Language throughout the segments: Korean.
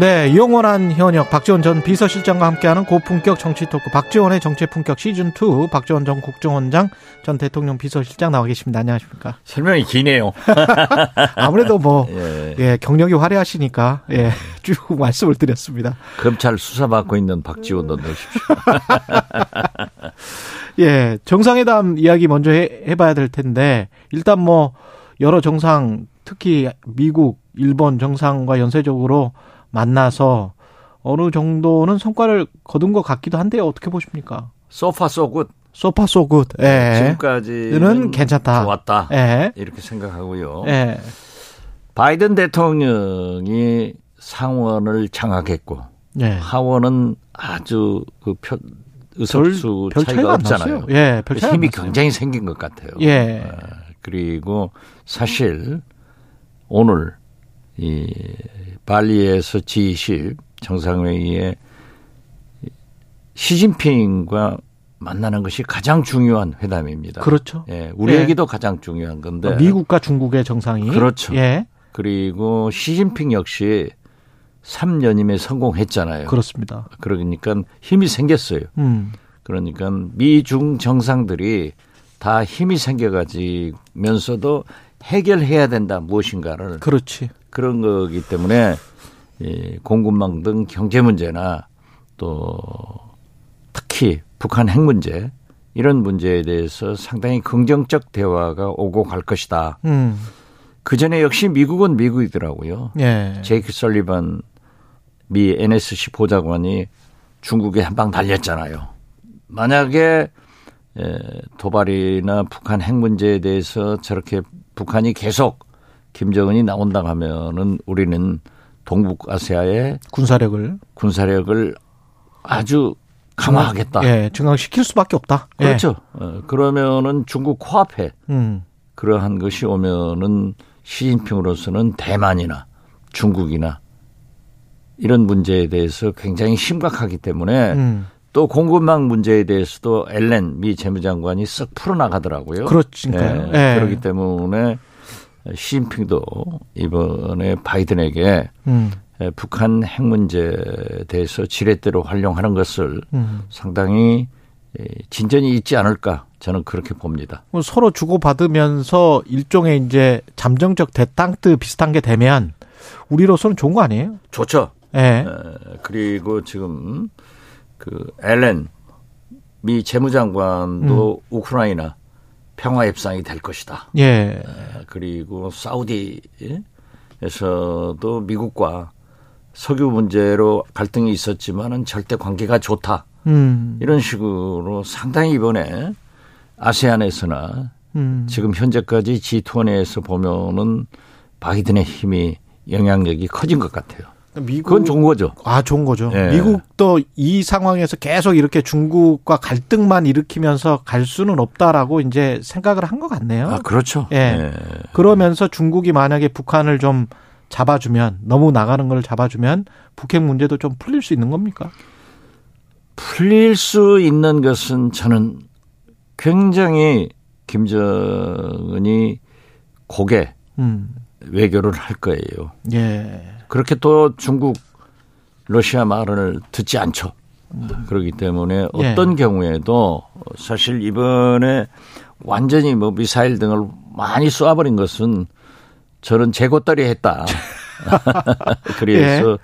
네, 영원한 현역 박지원 전 비서실장과 함께하는 고품격 정치 토크 박지원의 정치 품격 시즌 2 박지원 전 국정원장 전 대통령 비서실장 나와 계십니다. 안녕하십니까? 설명이 기네요. 아무래도 뭐 예. 예, 경력이 화려하시니까 예, 쭉 말씀을 드렸습니다. 검찰 수사받고 있는 박지원도 넣으십시오. 예, 정상회담 이야기 먼저 해, 해봐야 될 텐데 일단 뭐 여러 정상 특히 미국, 일본 정상과 연쇄적으로 만나서 어느 정도는 성과를 거둔 것 같기도 한데요. 어떻게 보십니까? 소파 소굿. 소파 소굿. 예. 지금까지는 괜찮다. 좋았다. 예. 이렇게 생각하고요. 예. 바이든 대통령이 상원을 장악했고 예. 하원은 아주 그 표, 의석수 별 차이가 없잖아요. 났어요. 예, 별 차이가 힘이 안 났어요. 굉장히 생긴 것 같아요. 예. 아, 그리고 사실 오늘 이 발리에서 G20 정상회의에 시진핑과 만나는 것이 가장 중요한 회담입니다. 그렇죠. 예, 우리에게도 가장 중요한 건데. 미국과 중국의 정상이 그렇죠. 예. 그리고 시진핑 역시 3년임에 성공했잖아요. 그렇습니다. 그러니까 힘이 생겼어요. 음. 그러니까 미중 정상들이 다 힘이 생겨가지면서도 해결해야 된다 무엇인가를 그렇지. 그런 거기 때문에 이 공급망 등 경제 문제나 또 특히 북한 핵 문제 이런 문제에 대해서 상당히 긍정적 대화가 오고 갈 것이다. 음. 그 전에 역시 미국은 미국이더라고요. 예. 제이크 설리반 미 NSC 보좌관이 중국에 한 방 날렸잖아요. 만약에 에, 도발이나 북한 핵 문제에 대해서 저렇게 북한이 계속 김정은이 나온다 하면은 우리는 동북아시아의 군사력을 군사력을 아주 강화하겠다. 예, 증강시킬 수밖에 없다. 예. 그렇죠. 어, 그러면은 중국 코앞에 음. 그러한 것이 오면은 시진핑으로서는 대만이나 중국이나 이런 문제에 대해서 굉장히 심각하기 때문에 음. 또 공급망 문제에 대해서도 엘렌 미 재무장관이 쓱 풀어나가더라고요. 그렇지니까요. 예, 예. 그렇기 때문에 시진핑도 이번에 바이든에게 음. 예, 북한 핵 문제에 대해서 지렛대로 활용하는 것을 음. 상당히 예, 진전이 있지 않을까 저는 그렇게 봅니다. 뭐 서로 주고받으면서 일종의 이제 잠정적 대땅트 비슷한 게 되면 우리로서는 좋은 거 아니에요? 좋죠. 예. 에, 그리고 지금 그 엘렌 미 재무장관도 우크라이나 평화 협상이 될 것이다. 예. 에, 그리고 사우디에서도 미국과 석유 문제로 갈등이 있었지만은 절대 관계가 좋다. 음. 이런 식으로 상당히 이번에 아세안에서나 음. 지금 현재까지 G20에서 보면은 바이든의 힘이 영향력이 커진 것 같아요. 미국 그건 좋은 거죠. 아, 좋은 거죠. 예. 미국도 이 상황에서 계속 이렇게 중국과 갈등만 일으키면서 갈 수는 없다라고 이제 생각을 한 것 같네요. 아, 그렇죠. 예. 그러면서 중국이 만약에 북한을 좀 잡아주면 너무 나가는 걸 잡아주면 북핵 문제도 좀 풀릴 수 있는 겁니까? 풀릴 수 있는 것은 저는 굉장히 김정은이 고개 음. 외교를 할 거예요. 예. 그렇게 또 중국 러시아 말을 듣지 않죠. 그렇기 때문에 예. 어떤 경우에도 사실 이번에 완전히 뭐 미사일 등을 많이 쏘아버린 것은 저는 재고떨이 했다. 그래서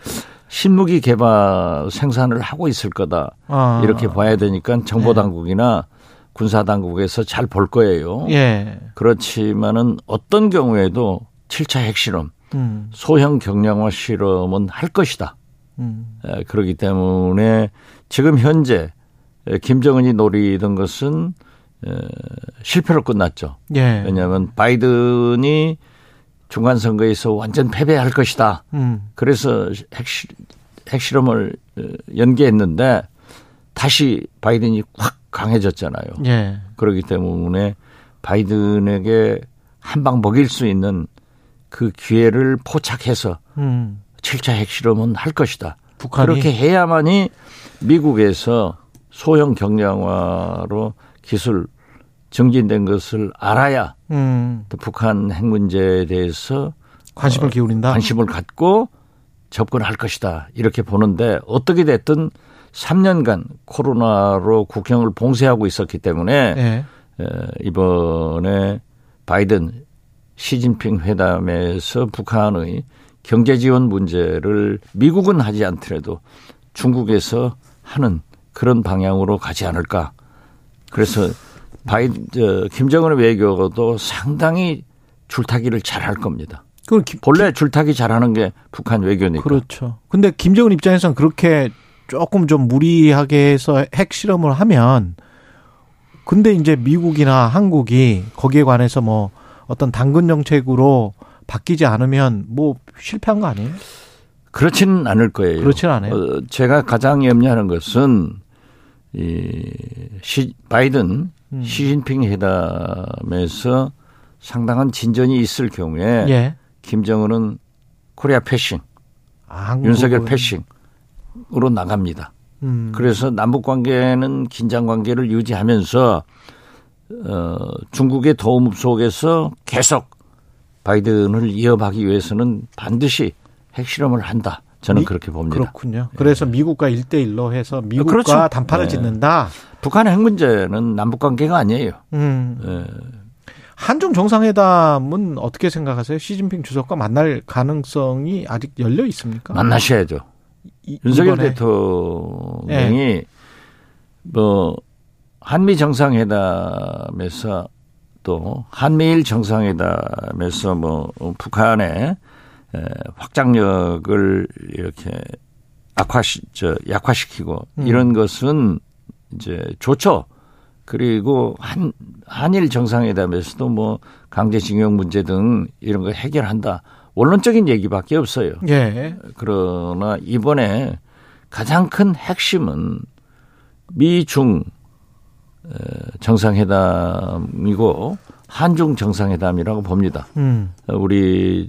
신무기 개발 생산을 하고 있을 거다. 아. 이렇게 봐야 되니까 정보 당국이나 군사 당국에서 잘 볼 거예요. 예. 그렇지만은 어떤 경우에도 7차 핵실험, 음. 소형 경량화 실험은 할 것이다. 음. 에, 그렇기 때문에 지금 현재 에, 김정은이 노리던 것은 에, 실패로 끝났죠. 예. 왜냐하면 바이든이 중간 선거에서 완전 패배할 것이다. 음. 그래서 핵실, 핵실험을 어, 연기했는데 다시 바이든이 확 강해졌잖아요. 예. 그렇기 때문에 바이든에게 한방 먹일 수 있는 그 기회를 포착해서 음. 7차 핵실험은 할 것이다. 북한이 그렇게 해야만이 미국에서 소형 경량화로 기술 증진된 것을 알아야 음. 또 북한 핵 문제에 대해서 관심을 기울인다. 관심을 갖고 접근할 것이다. 이렇게 보는데 어떻게 됐든 3년간 코로나로 국경을 봉쇄하고 있었기 때문에 예. 에, 이번에 바이든 시진핑 회담에서 북한의 경제 지원 문제를 미국은 하지 않더라도 중국에서 하는 그런 방향으로 가지 않을까. 그래서 바이 저 김정은의 외교도 상당히 줄타기를 잘 할 겁니다. 그 기- 본래 줄타기 잘하는 게 북한 외교니까. 그렇죠. 근데 김정은 입장에서는 그렇게 조금 좀 무리하게 해서 핵 실험을 하면 근데 이제 미국이나 한국이 거기에 관해서 뭐 어떤 당근 정책으로 바뀌지 않으면 뭐 실패한 거 아니에요? 그렇지는 않을 거예요. 그렇지는 않아요. 어, 제가 가장 염려하는 것은 이 시, 바이든 음. 시진핑 회담에서 상당한 진전이 있을 경우에 예. 김정은은 코리아 패싱, 아, 윤석열 패싱으로 나갑니다. 음. 그래서 남북 관계는 긴장 관계를 유지하면서 어, 중국의 도움 속에서 계속 바이든을 이어가기 위해서는 반드시 핵실험을 한다. 저는 미- 그렇게 봅니다. 그렇군요. 그래서 미국과 일대일로 해서 미국과 그렇죠. 단판을 네. 짓는다. 북한의 핵 문제는 남북 관계가 아니에요. 음. 예. 한중 정상회담은 어떻게 생각하세요? 시진핑 주석과 만날 가능성이 아직 열려 있습니까? 만나셔야죠. 이- 윤석열 이번에. 대통령이 뭐 한미 정상회담에서 또 한미일 정상회담에서 뭐 북한의 에, 확장력을 이렇게 악화시 저 약화시키고 음. 이런 것은 이제 좋죠. 그리고 한 한일 정상회담에서도 뭐 강제징용 문제 등 이런 거 해결한다. 원론적인 얘기밖에 없어요. 예. 그러나 이번에 가장 큰 핵심은 미중 에, 정상회담이고 한중 정상회담이라고 봅니다. 음. 우리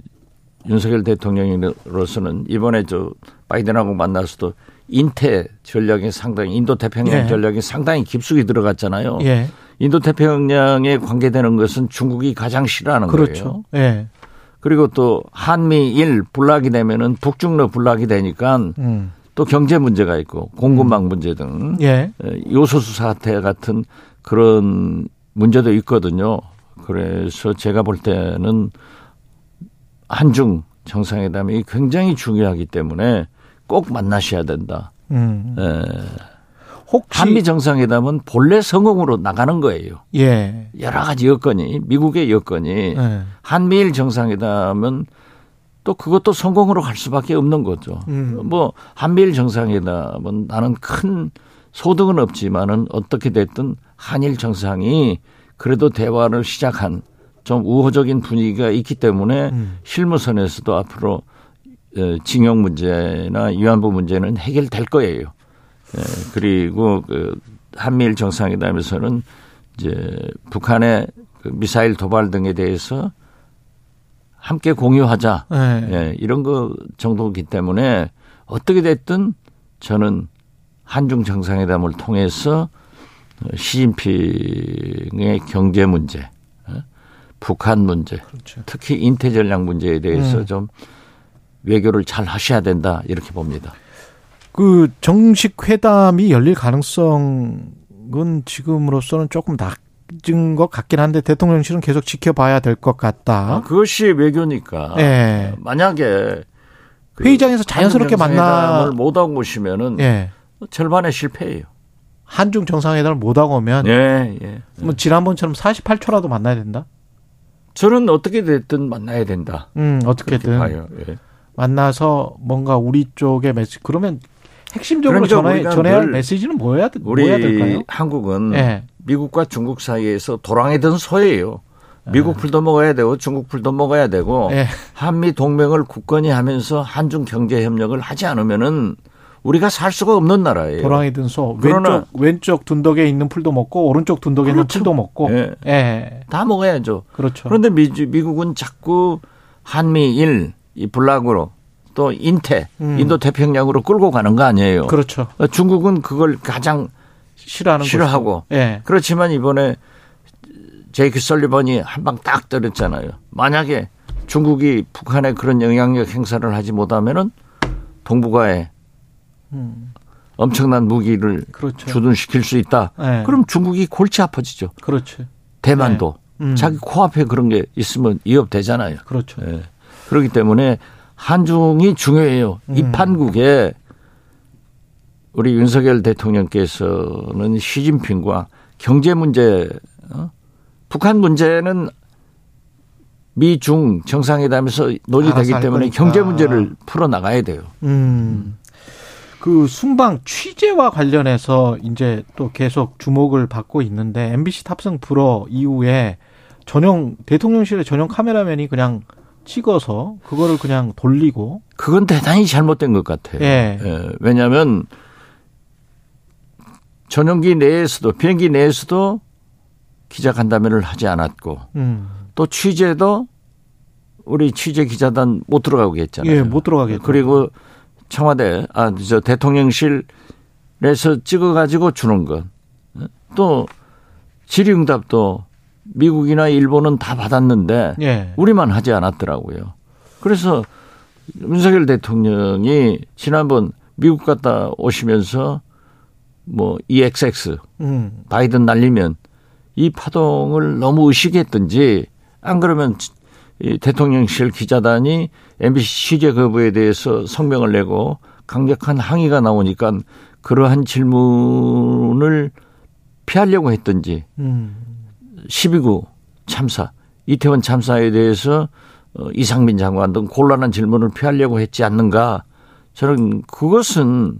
윤석열 대통령으로서는 이번에 저 바이든하고 만나서도 인태 전략이 상당히 인도 태평양 예. 전략이 상당히 깊숙이 들어갔잖아요. 예. 인도 태평양에 관계되는 것은 중국이 가장 싫어하는 거예요. 그렇죠. 예. 그리고 또 한미일 불락이 되면은 북중러 불락이 되니까 음. 또 경제 문제가 있고 공급망 문제 등 예. 요소수 사태 같은 그런 문제도 있거든요. 그래서 제가 볼 때는 한중 정상회담이 굉장히 중요하기 때문에 꼭 만나셔야 된다. 음. 에, 혹시 한미 정상회담은 본래 성공으로 나가는 거예요. 예. 여러 가지 여건이 미국의 여건이 예. 한미일 정상회담은 또 그것도 성공으로 갈 수밖에 없는 거죠. 음. 뭐 한미일 정상회담은 나는 큰 소득은 없지만은 어떻게 됐든 한일 정상이 그래도 대화를 시작한 좀 우호적인 분위기가 있기 때문에 음. 실무선에서도 앞으로 어, 징용 문제나 위안부 문제는 해결될 거예요. 예, 그리고 그 한미일 정상회담에서는 이제 북한의 그 미사일 도발 등에 대해서 함께 공유하자. 예. 예, 이런 거 정도이기 때문에 어떻게 됐든 저는 한중 정상회담을 통해서 시진핑의 경제 문제, 어? 북한 문제, 그렇죠. 특히 인태 전략 문제에 대해서 음. 좀 외교를 잘 하셔야 된다 이렇게 봅니다. 그 정식 회담이 열릴 가능성은 지금으로서는 조금 낮 은것 같긴 한데 대통령실은 계속 지켜봐야 될 것 같다. 아, 그것이 외교니까. 예. 만약에 그 회의장에서 자연스럽게 만나 정상회담을 못 하고 오시면은 예. 절반의 실패예요. 한중 정상회담을 못 하고 오면 예, 예. 뭐 지난번처럼 48초라도 만나야 된다. 저는 어떻게 됐든 만나야 된다. 음, 어떻게든. 예. 만나서 뭔가 우리 쪽의 메시지 그러면 핵심적으로 그러니까 전해 전해야 할 메시지는 뭐야 우리 뭐야 될까요? 한국은 예. 미국과 중국 사이에서 도랑이던 소예요. 미국 풀도 먹어야 되고 중국 풀도 먹어야 되고 예. 한미 동맹을 굳건히 하면서 한중 경제 협력을 하지 않으면은 우리가 살 수가 없는 나라예요. 도랑이 든 소. 그러나- 왼쪽 왼쪽 둔덕에 있는 풀도 먹고 오른쪽 둔덕에 있는 그렇죠. 풀도 먹고. 예. 예. 다 먹어야죠. 그렇죠. 그런데 미, 미국은 자꾸 한미일 이 bloc으로 또 인태 음. 인도 태평양으로 끌고 가는 거 아니에요. 그렇죠. 어, 중국은 그걸 가장 싫어하는 싫어하고. 예. 그렇지만 이번에 제이크 설리번이 한 방 딱 때렸잖아요. 만약에 중국이 북한에 그런 영향력 행사를 하지 못하면은 동북아에 음. 엄청난 무기를 그렇죠. 주둔시킬 수 있다. 예. 그럼 중국이 골치 아파지죠. 그렇죠. 대만도 음. 자기 코앞에 그런 게 있으면 위협되잖아요. 그렇죠. 예. 그렇기 때문에 한중이 중요해요. 이 음. 판국에 우리 윤석열 대통령께서는 시진핑과 경제 문제, 어? 북한 문제는 미중 정상회담에서 논의되기 때문에. 경제 문제를 풀어 나가야 돼요. 음. 그 순방 취재와 관련해서 이제 또 계속 주목을 받고 있는데 MBC 탑승 불허 이후에 전용 대통령실의 전용 카메라맨이 그냥 찍어서 그거를 그냥 돌리고 그건 대단히 잘못된 것 같아요. 예. 예, 왜냐하면 전용기 내에서도 비행기 내에서도 기자 간담회를 하지 않았고 음. 또 취재도 우리 취재 기자단 못 들어가게 했잖아요. 예, 못 들어가겠죠. 그리고 청와대 아 저 대통령실에서 찍어 가지고 주는 것. 또 질의응답도 미국이나 일본은 다 받았는데 예. 우리만 하지 않았더라고요. 그래서 윤석열 대통령이 지난번 미국 갔다 오시면서 뭐 EXX 음. 바이든 날리면 이 파동을 너무 의식했든지 안 그러면 이 대통령실 기자단이 MBC 취재 거부에 대해서 성명을 내고 강력한 항의가 나오니까 그러한 질문을 피하려고 했든지 음. 12구 참사 이태원 참사에 대해서 어, 이상민 장관 등 곤란한 질문을 피하려고 했지 않는가 저는 그것은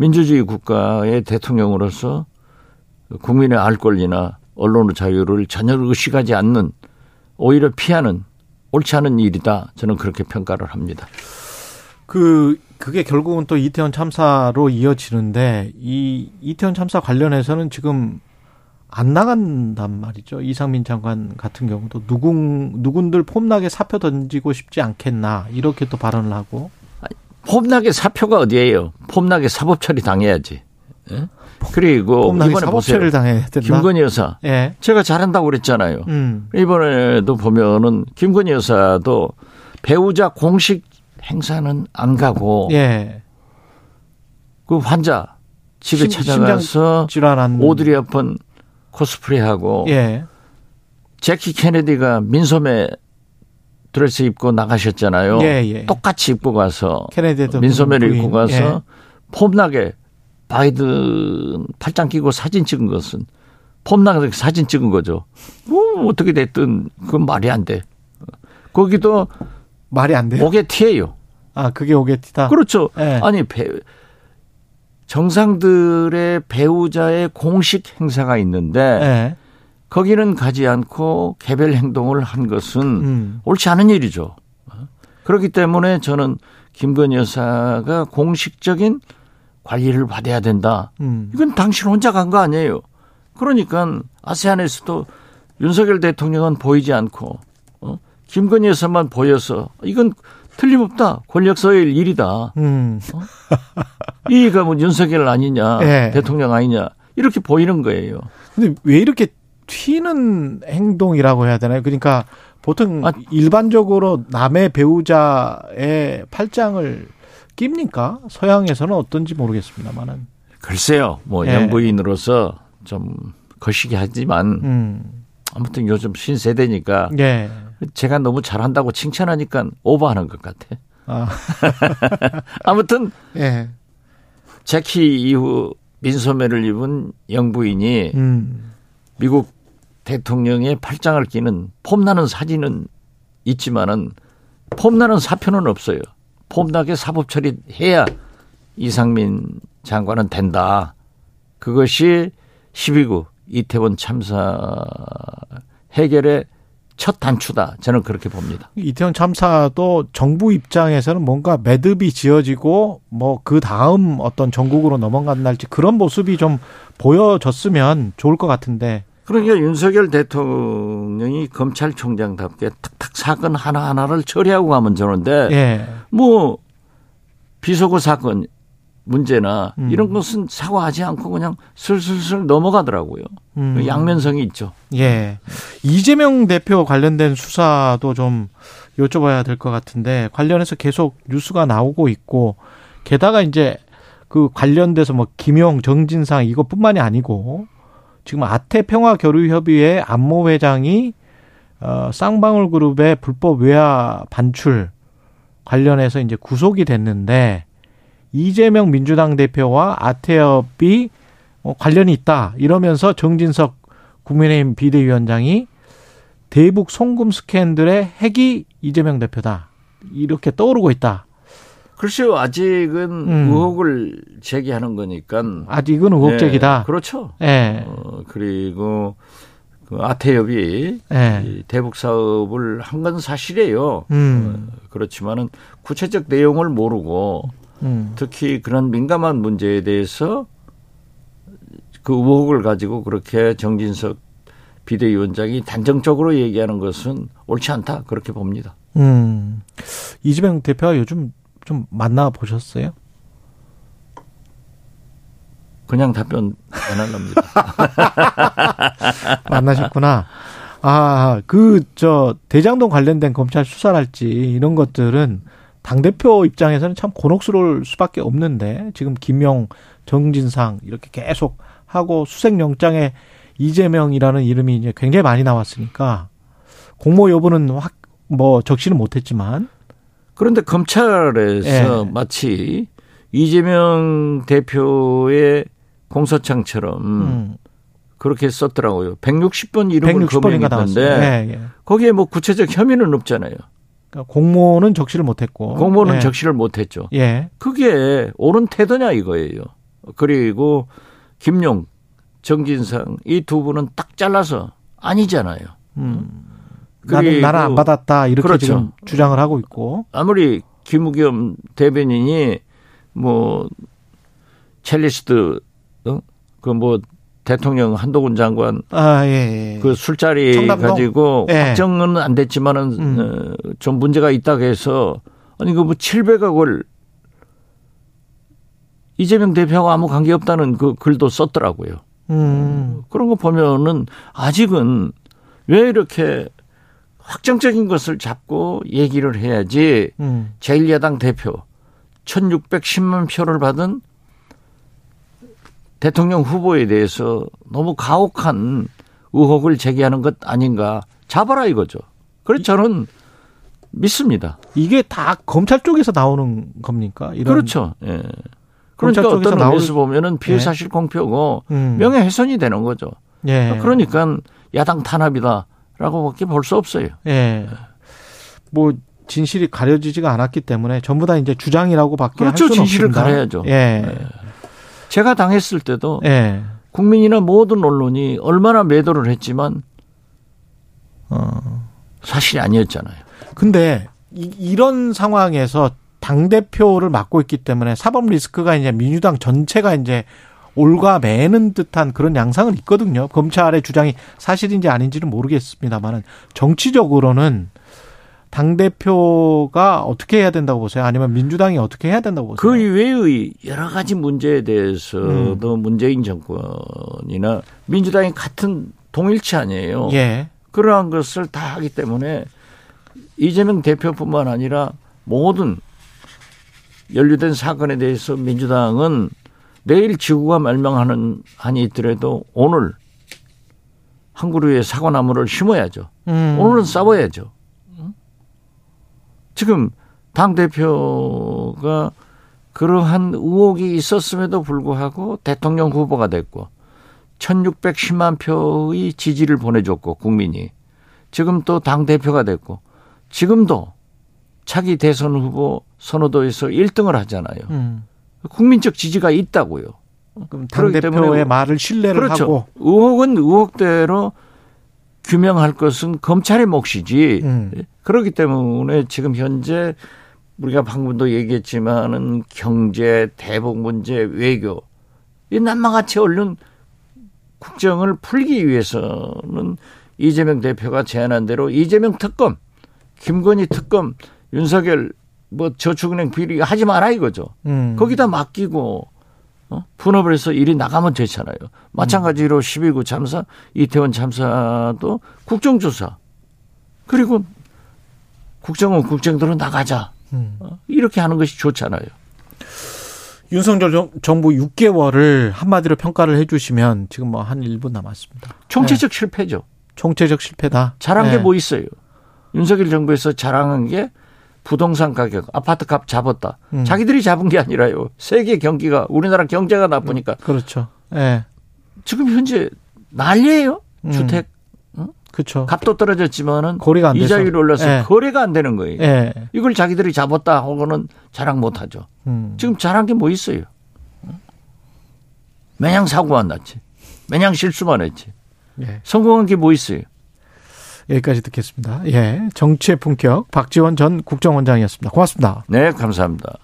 민주주의 국가의 대통령으로서 국민의 알 권리나 언론의 자유를 전혀 의식하지 않는 오히려 피하는 옳지 않은 일이다. 저는 그렇게 평가를 합니다. 그 그게 결국은 또 이태원 참사로 이어지는데 이 이태원 참사 관련해서는 지금 안 나간단 말이죠. 이상민 장관 같은 경우도 누군 누군들 폼나게 사표 던지고 싶지 않겠나 이렇게 또 발언을 하고 폼나게 사표가 어디예요? 폼나게 사법 처리 당해야지. 예? 그리고 이번에 보세요. 당해야 된다. 김건희 여사 예. 제가 잘한다고 그랬잖아요. 음. 이번에도 보면은 김건희 여사도 배우자 공식 행사는 안 가고 예. 그 환자 집에 심- 찾아가서 질환한 오드리 헵번 코스프레하고 예. 제키 케네디가 민소매 드레스 입고 나가셨잖아요. 예, 예. 똑같이 입고 가서 민소매를. 입고 가서 예. 폼나게 바이든 팔짱 끼고 사진 찍은 것은 폼나게 사진 찍은 거죠. 뭐 어떻게 됐든 그건 말이 안 돼. 거기도 말이 안 돼요. 오게티예요. 아, 그게 오게티다. 그렇죠. 예. 아니 배, 정상들의 배우자의 공식 행사가 있는데 예. 거기는 가지 않고 개별 행동을 한 것은 음. 옳지 않은 일이죠. 그렇기 때문에 저는 김건희 여사가 공식적인 관리를 받아야 된다. 음. 이건 당신 혼자 간 거 아니에요. 그러니까 아세안에서도 윤석열 대통령은 보이지 않고 어? 김건희 여사만 보여서 이건 틀림없다. 권력서의 일이다. 음. 이가 뭐 윤석열 아니냐, 예. 대통령 아니냐 이렇게 보이는 거예요. 근데 왜 이렇게 튀는 행동이라고 해야 되나요? 그러니까 보통 아. 일반적으로 남의 배우자의 팔짱을 낍니까? 서양에서는 어떤지 모르겠습니다만은. 글쎄요, 뭐 예. 영부인으로서 좀 거시기 하지만 음. 아무튼 요즘 신세대니까 예. 제가 너무 잘한다고 칭찬하니까 오버하는 것 같아. 아. 아무튼 예. 제키 이후 민소매를 입은 영부인이 음. 미국 대통령의 팔짱을 끼는 폼나는 사진은 있지만은 폼나는 사표는 없어요. 폼나게 사법 처리해야 이상민 장관은 된다. 그것이 12구 이태원 참사 해결의 첫 단추다. 저는 그렇게 봅니다. 이태원 참사도 정부 입장에서는 뭔가 매듭이 지어지고 뭐 그 다음 어떤 전국으로 넘어간날지 그런 모습이 좀 보여졌으면 좋을 것 같은데 그러니까 윤석열 대통령이 검찰총장답게 탁탁 사건 하나하나를 처리하고 가면 되는데 예. 뭐 비속어 사건 문제나 음. 이런 것은 사과하지 않고 그냥 슬슬슬 넘어가더라고요. 음. 양면성이 있죠. 예. 이재명 대표 관련된 수사도 좀 여쭤봐야 될 것 같은데 관련해서 계속 뉴스가 나오고 있고 게다가 이제 그 관련돼서 뭐 김용 정진상 이것뿐만이 아니고 지금 아태 평화 교류 협의회 안모 회장이 어 쌍방울 그룹의 불법 외화 반출 관련해서 이제 구속이 됐는데 이재명 민주당 대표와 아태협이 어, 관련이 있다 이러면서 정진석 국민의힘 비대위원장이 대북 송금 스캔들의 핵이 이재명 대표다 이렇게 떠오르고 있다. 글쎄요, 아직은 음. 의혹을 제기하는 거니까. 아직은 의혹적이다. 예, 그렇죠. 예, 어, 그리고 그 아태협이 예, 이 대북 사업을 한 건 사실이에요. 음, 어, 그렇지만은 구체적 내용을 모르고 음, 특히 그런 민감한 문제에 대해서 그 의혹을 가지고 그렇게 정진석 비대위원장이 단정적으로 얘기하는 것은 옳지 않다 그렇게 봅니다. 음. 이재명 대표가 요즘 좀 만나 보셨어요? 그냥 답변 안 할랍니다. 만나셨구나. 아, 그, 저, 대장동 관련된 검찰 수사랄지 이런 것들은 당대표 입장에서는 참 곤혹스러울 수밖에 없는데 지금 김용, 정진상 이렇게 계속 하고 수색영장에 이재명이라는 이름이 이제 굉장히 많이 나왔으니까 공모 여부는 확, 뭐, 적시는 못했지만 그런데 검찰에서 예. 마치 이재명 대표의 공소장처럼 음, 그렇게 썼더라고요. 160번 이름을 160번인가 나왔어요. 거명했는데 예, 예. 거기에 뭐 구체적 혐의는 없잖아요. 그러니까 공모는 적시를 못했고. 공모는 예. 적시를 못했죠. 예. 그게 옳은 태도냐 이거예요. 그리고 김용, 정진상 이 두 분은 딱 잘라서 아니잖아요. 음. 나는 나는 안 받았다 이렇게 그렇죠. 지금 주장을 하고 있고. 아무리 김우겸 대변인이 뭐 첼리스트 어? 그뭐 대통령 한동훈 장관 아 예. 예. 그 술자리 청담동? 가지고 예. 확정은 안 됐지만은 음. 어, 좀 문제가 있다고 해서 아니 그 뭐 700억을 이재명 대표하고 아무 관계 없다는 그 글도 썼더라고요. 음. 그런 거 보면은 아직은 왜 이렇게 확정적인 것을 잡고 얘기를 해야지 음. 제1야당 대표 1610만 표를 받은 대통령 후보에 대해서 너무 가혹한 의혹을 제기하는 것 아닌가 잡아라 이거죠. 그래서 저는 믿습니다. 이게 다 검찰 쪽에서 나오는 겁니까? 이런 그렇죠. 예. 그러니까 어떤 나올- 의미에서 보면은 피해 사실 공표고 음. 명예훼손이 되는 거죠. 예. 그러니까 야당 탄압이다 라고밖에 볼 수 없어요. 예. 뭐 진실이 가려지지가 않았기 때문에 전부 다 이제 주장이라고밖에 그렇죠. 할 수는 진실을 없습니다. 가려야죠. 예. 제가 당했을 때도 예. 국민이나 모든 언론이 얼마나 매도를 했지만 어. 사실이 아니었잖아요. 근데 이, 이런 상황에서 당 대표를 맡고 있기 때문에 사법 리스크가 이제 민주당 전체가 이제 올가 매는 듯한 그런 양상은 있거든요. 검찰의 주장이 사실인지 아닌지는 모르겠습니다만은 정치적으로는 당 대표가 어떻게 해야 된다고 보세요? 아니면 민주당이 어떻게 해야 된다고 보세요? 그 이외의 여러 가지 문제에 대해서도 음. 문재인 정권이나 민주당이 같은 동일치 아니에요. 예. 그러한 것을 다 하기 때문에 이재명 대표뿐만 아니라 모든 연루된 사건에 대해서 민주당은 내일 지구가 멸망하는 한이 있더라도 오늘 한 그루의 사과나무를 심어야죠. 음. 오늘은 싸워야죠. 지금 당 대표가 그러한 의혹이 있었음에도 불구하고 대통령 후보가 됐고 1610만 표의 지지를 보내줬고 국민이 지금 또 당 대표가 됐고 지금도 차기 대선 후보 선호도에서 1등을 하잖아요. 음. 국민적 지지가 있다고요. 그럼 당 대표의 말을 신뢰를 그렇죠. 하고 의혹은 의혹대로 규명할 것은 검찰의 몫이지. 음. 그렇기 때문에 지금 현재 우리가 방금도 얘기했지만은 경제, 대북 문제, 외교 이 남마같이 얼른 국정을 풀기 위해서는 이재명 대표가 제안한 대로 이재명 특검, 김건희 특검, 윤석열 뭐 저축은행 비리 하지 마라 이거죠. 음. 거기다 맡기고 어? 분업을 해서 일이 나가면 되잖아요. 마찬가지로 12구 참사, 이태원 참사도 국정조사. 그리고 국정은 국정대로 나가자. 음. 어? 이렇게 하는 것이 좋잖아요. 윤석열 정- 정부 6개월을 한마디로 평가를 해주시면 지금 뭐 한 1분 남았습니다. 총체적 실패죠. 총체적 실패다. 잘한 네. 게뭐 있어요? 윤석열 정부에서 자랑한 게 부동산 가격, 아파트 값 잡았다. 음. 자기들이 잡은 게 아니라요. 세계 경기가 우리나라 경제가 나쁘니까 그렇죠. 예. 지금 현재 난리예요. 음. 주택 그렇죠. 값도 떨어졌지만은 거래가 안 돼서. 이자율이 올라서 예. 거래가 안 되는 거예요. 예. 이걸 자기들이 잡았다 하고는 자랑 못 하죠. 음. 지금 잘한 게 뭐 있어요? 매냥 사고만 났지. 매냥 실수만 했지. 예. 성공한 게 뭐 있어요? 여기까지 듣겠습니다. 예. 정치의 품격 박지원 전 국정원장이었습니다. 고맙습니다. 네, 감사합니다.